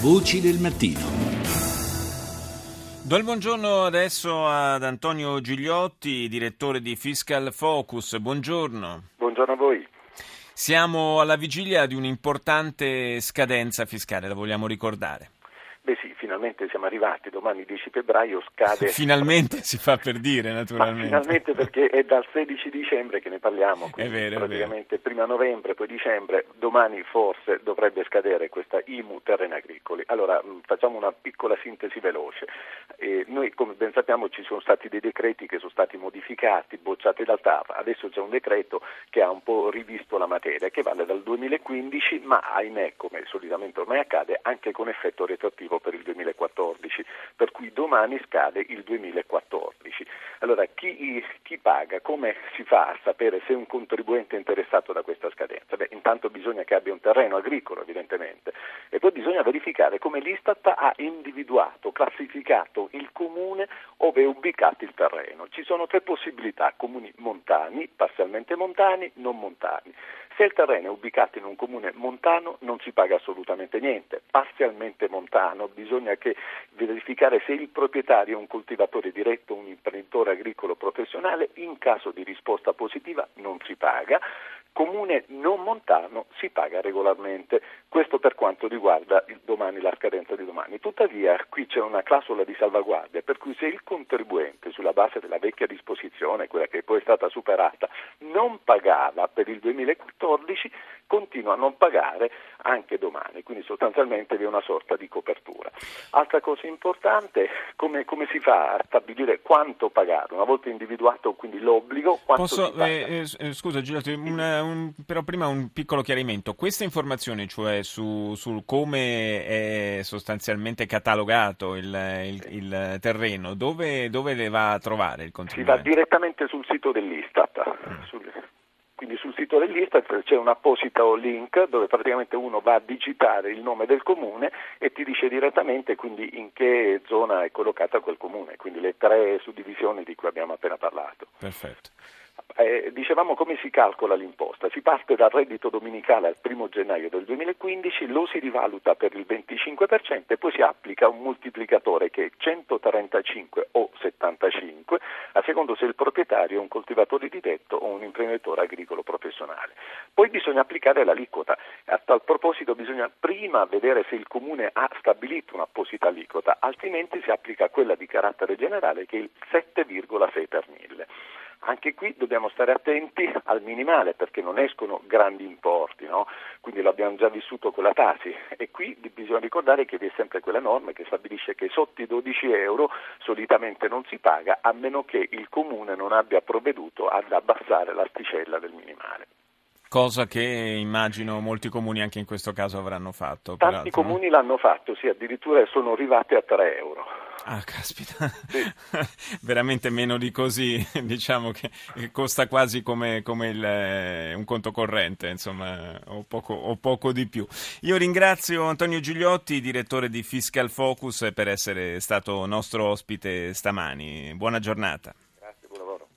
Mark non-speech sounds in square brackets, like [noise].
Voci del mattino. Do il buongiorno adesso ad Antonio Gigliotti, direttore di Fiscal Focus. Buongiorno. Buongiorno a voi. Siamo alla vigilia di un'importante scadenza fiscale, la vogliamo ricordare. Beh sì, finalmente siamo arrivati, domani 10 febbraio scade... [laughs] finalmente si fa per dire naturalmente. Ma finalmente perché è dal 16 dicembre che ne parliamo, è vero, praticamente è vero. prima novembre, poi dicembre, domani forse dovrebbe scadere questa IMU terreni agricoli. Allora facciamo una piccola sintesi veloce. Eh, noi come ben sappiamo ci sono stati dei decreti che sono stati modificati, bocciati dal TAR, adesso c'è un decreto che ha un po' rivisto la materia, che vale dal 2015, ma ahimè, come solitamente ormai accade, anche con effetto retroattivo per il 2014, per cui domani scade il 2014. Allora chi, chi, paga? Come si fa a sapere se un contribuente è interessato da questa scadenza? Beh, intanto bisogna che abbia un terreno agricolo evidentemente e poi bisogna verificare come l'Istat ha individuato, classificato il comune dove è ubicato il terreno. Ci sono tre possibilità, comuni montani, parzialmente montani, non montani. Se il terreno è ubicato in un comune montano non si paga assolutamente niente, parzialmente montano. Bisogna verificare se il proprietario è un coltivatore diretto, un imprenditore agricolo professionale, in caso di risposta positiva non si paga, comune non montano si paga regolarmente, questo per quanto riguarda domani, la scadenza di domani. Tuttavia qui c'è una clausola di salvaguardia per cui se il contribuente sulla base della vecchia disposizione, quella che poi è stata superata, non pagava per il 2014, continua a non pagare anche domani, quindi sostanzialmente vi è una sorta di copertura. Altra cosa importante, come, come si fa a stabilire quanto pagare? Una volta individuato quindi l'obbligo, quanto Posso, eh, eh, scusa Giuliano, una, un, però prima un piccolo chiarimento. Queste informazioni, cioè su, sul come è sostanzialmente catalogato il, il, il terreno, dove, dove, le va a trovare il contribuente? Si va direttamente sul sito dell'Istat. Mm. Sul, sito dell'Istat c'è un apposito link dove praticamente uno va a digitare il nome del comune e ti dice direttamente quindi in che zona è collocata quel comune, quindi le tre suddivisioni di cui abbiamo appena parlato. Perfetto. Eh, dicevamo come si calcola l'imposta, si parte dal reddito dominicale al 1 gennaio del 2015, lo si rivaluta per il 25% e poi si applica un moltiplicatore che è 135 o 75 a secondo se il proprietario è un coltivatore di tetto o un imprenditore agricolo professionale. Poi bisogna applicare l'aliquota, a tal proposito bisogna prima vedere se il comune ha stabilito un'apposita aliquota, altrimenti si applica quella di carattere generale che è il 7,6 per mille. Anche qui dobbiamo stare attenti al minimale perché non escono grandi importi, no? quindi l'abbiamo già vissuto con la Tasi e qui bisogna ricordare che vi è sempre quella norma che stabilisce che sotto i 12 euro solitamente non si paga a meno che il comune non abbia provveduto ad abbassare l'asticella del minimale. Cosa che immagino molti comuni anche in questo caso avranno fatto. Tanti comuni l'hanno fatto, sì, addirittura sono arrivati a 3 euro. Ah, caspita, sì. [laughs] veramente meno di così, [laughs] diciamo che costa quasi come, come il, eh, un conto corrente, insomma, o poco, o poco di più. Io ringrazio Antonio Gigliotti, direttore di Fiscal Focus, per essere stato nostro ospite stamani. Buona giornata.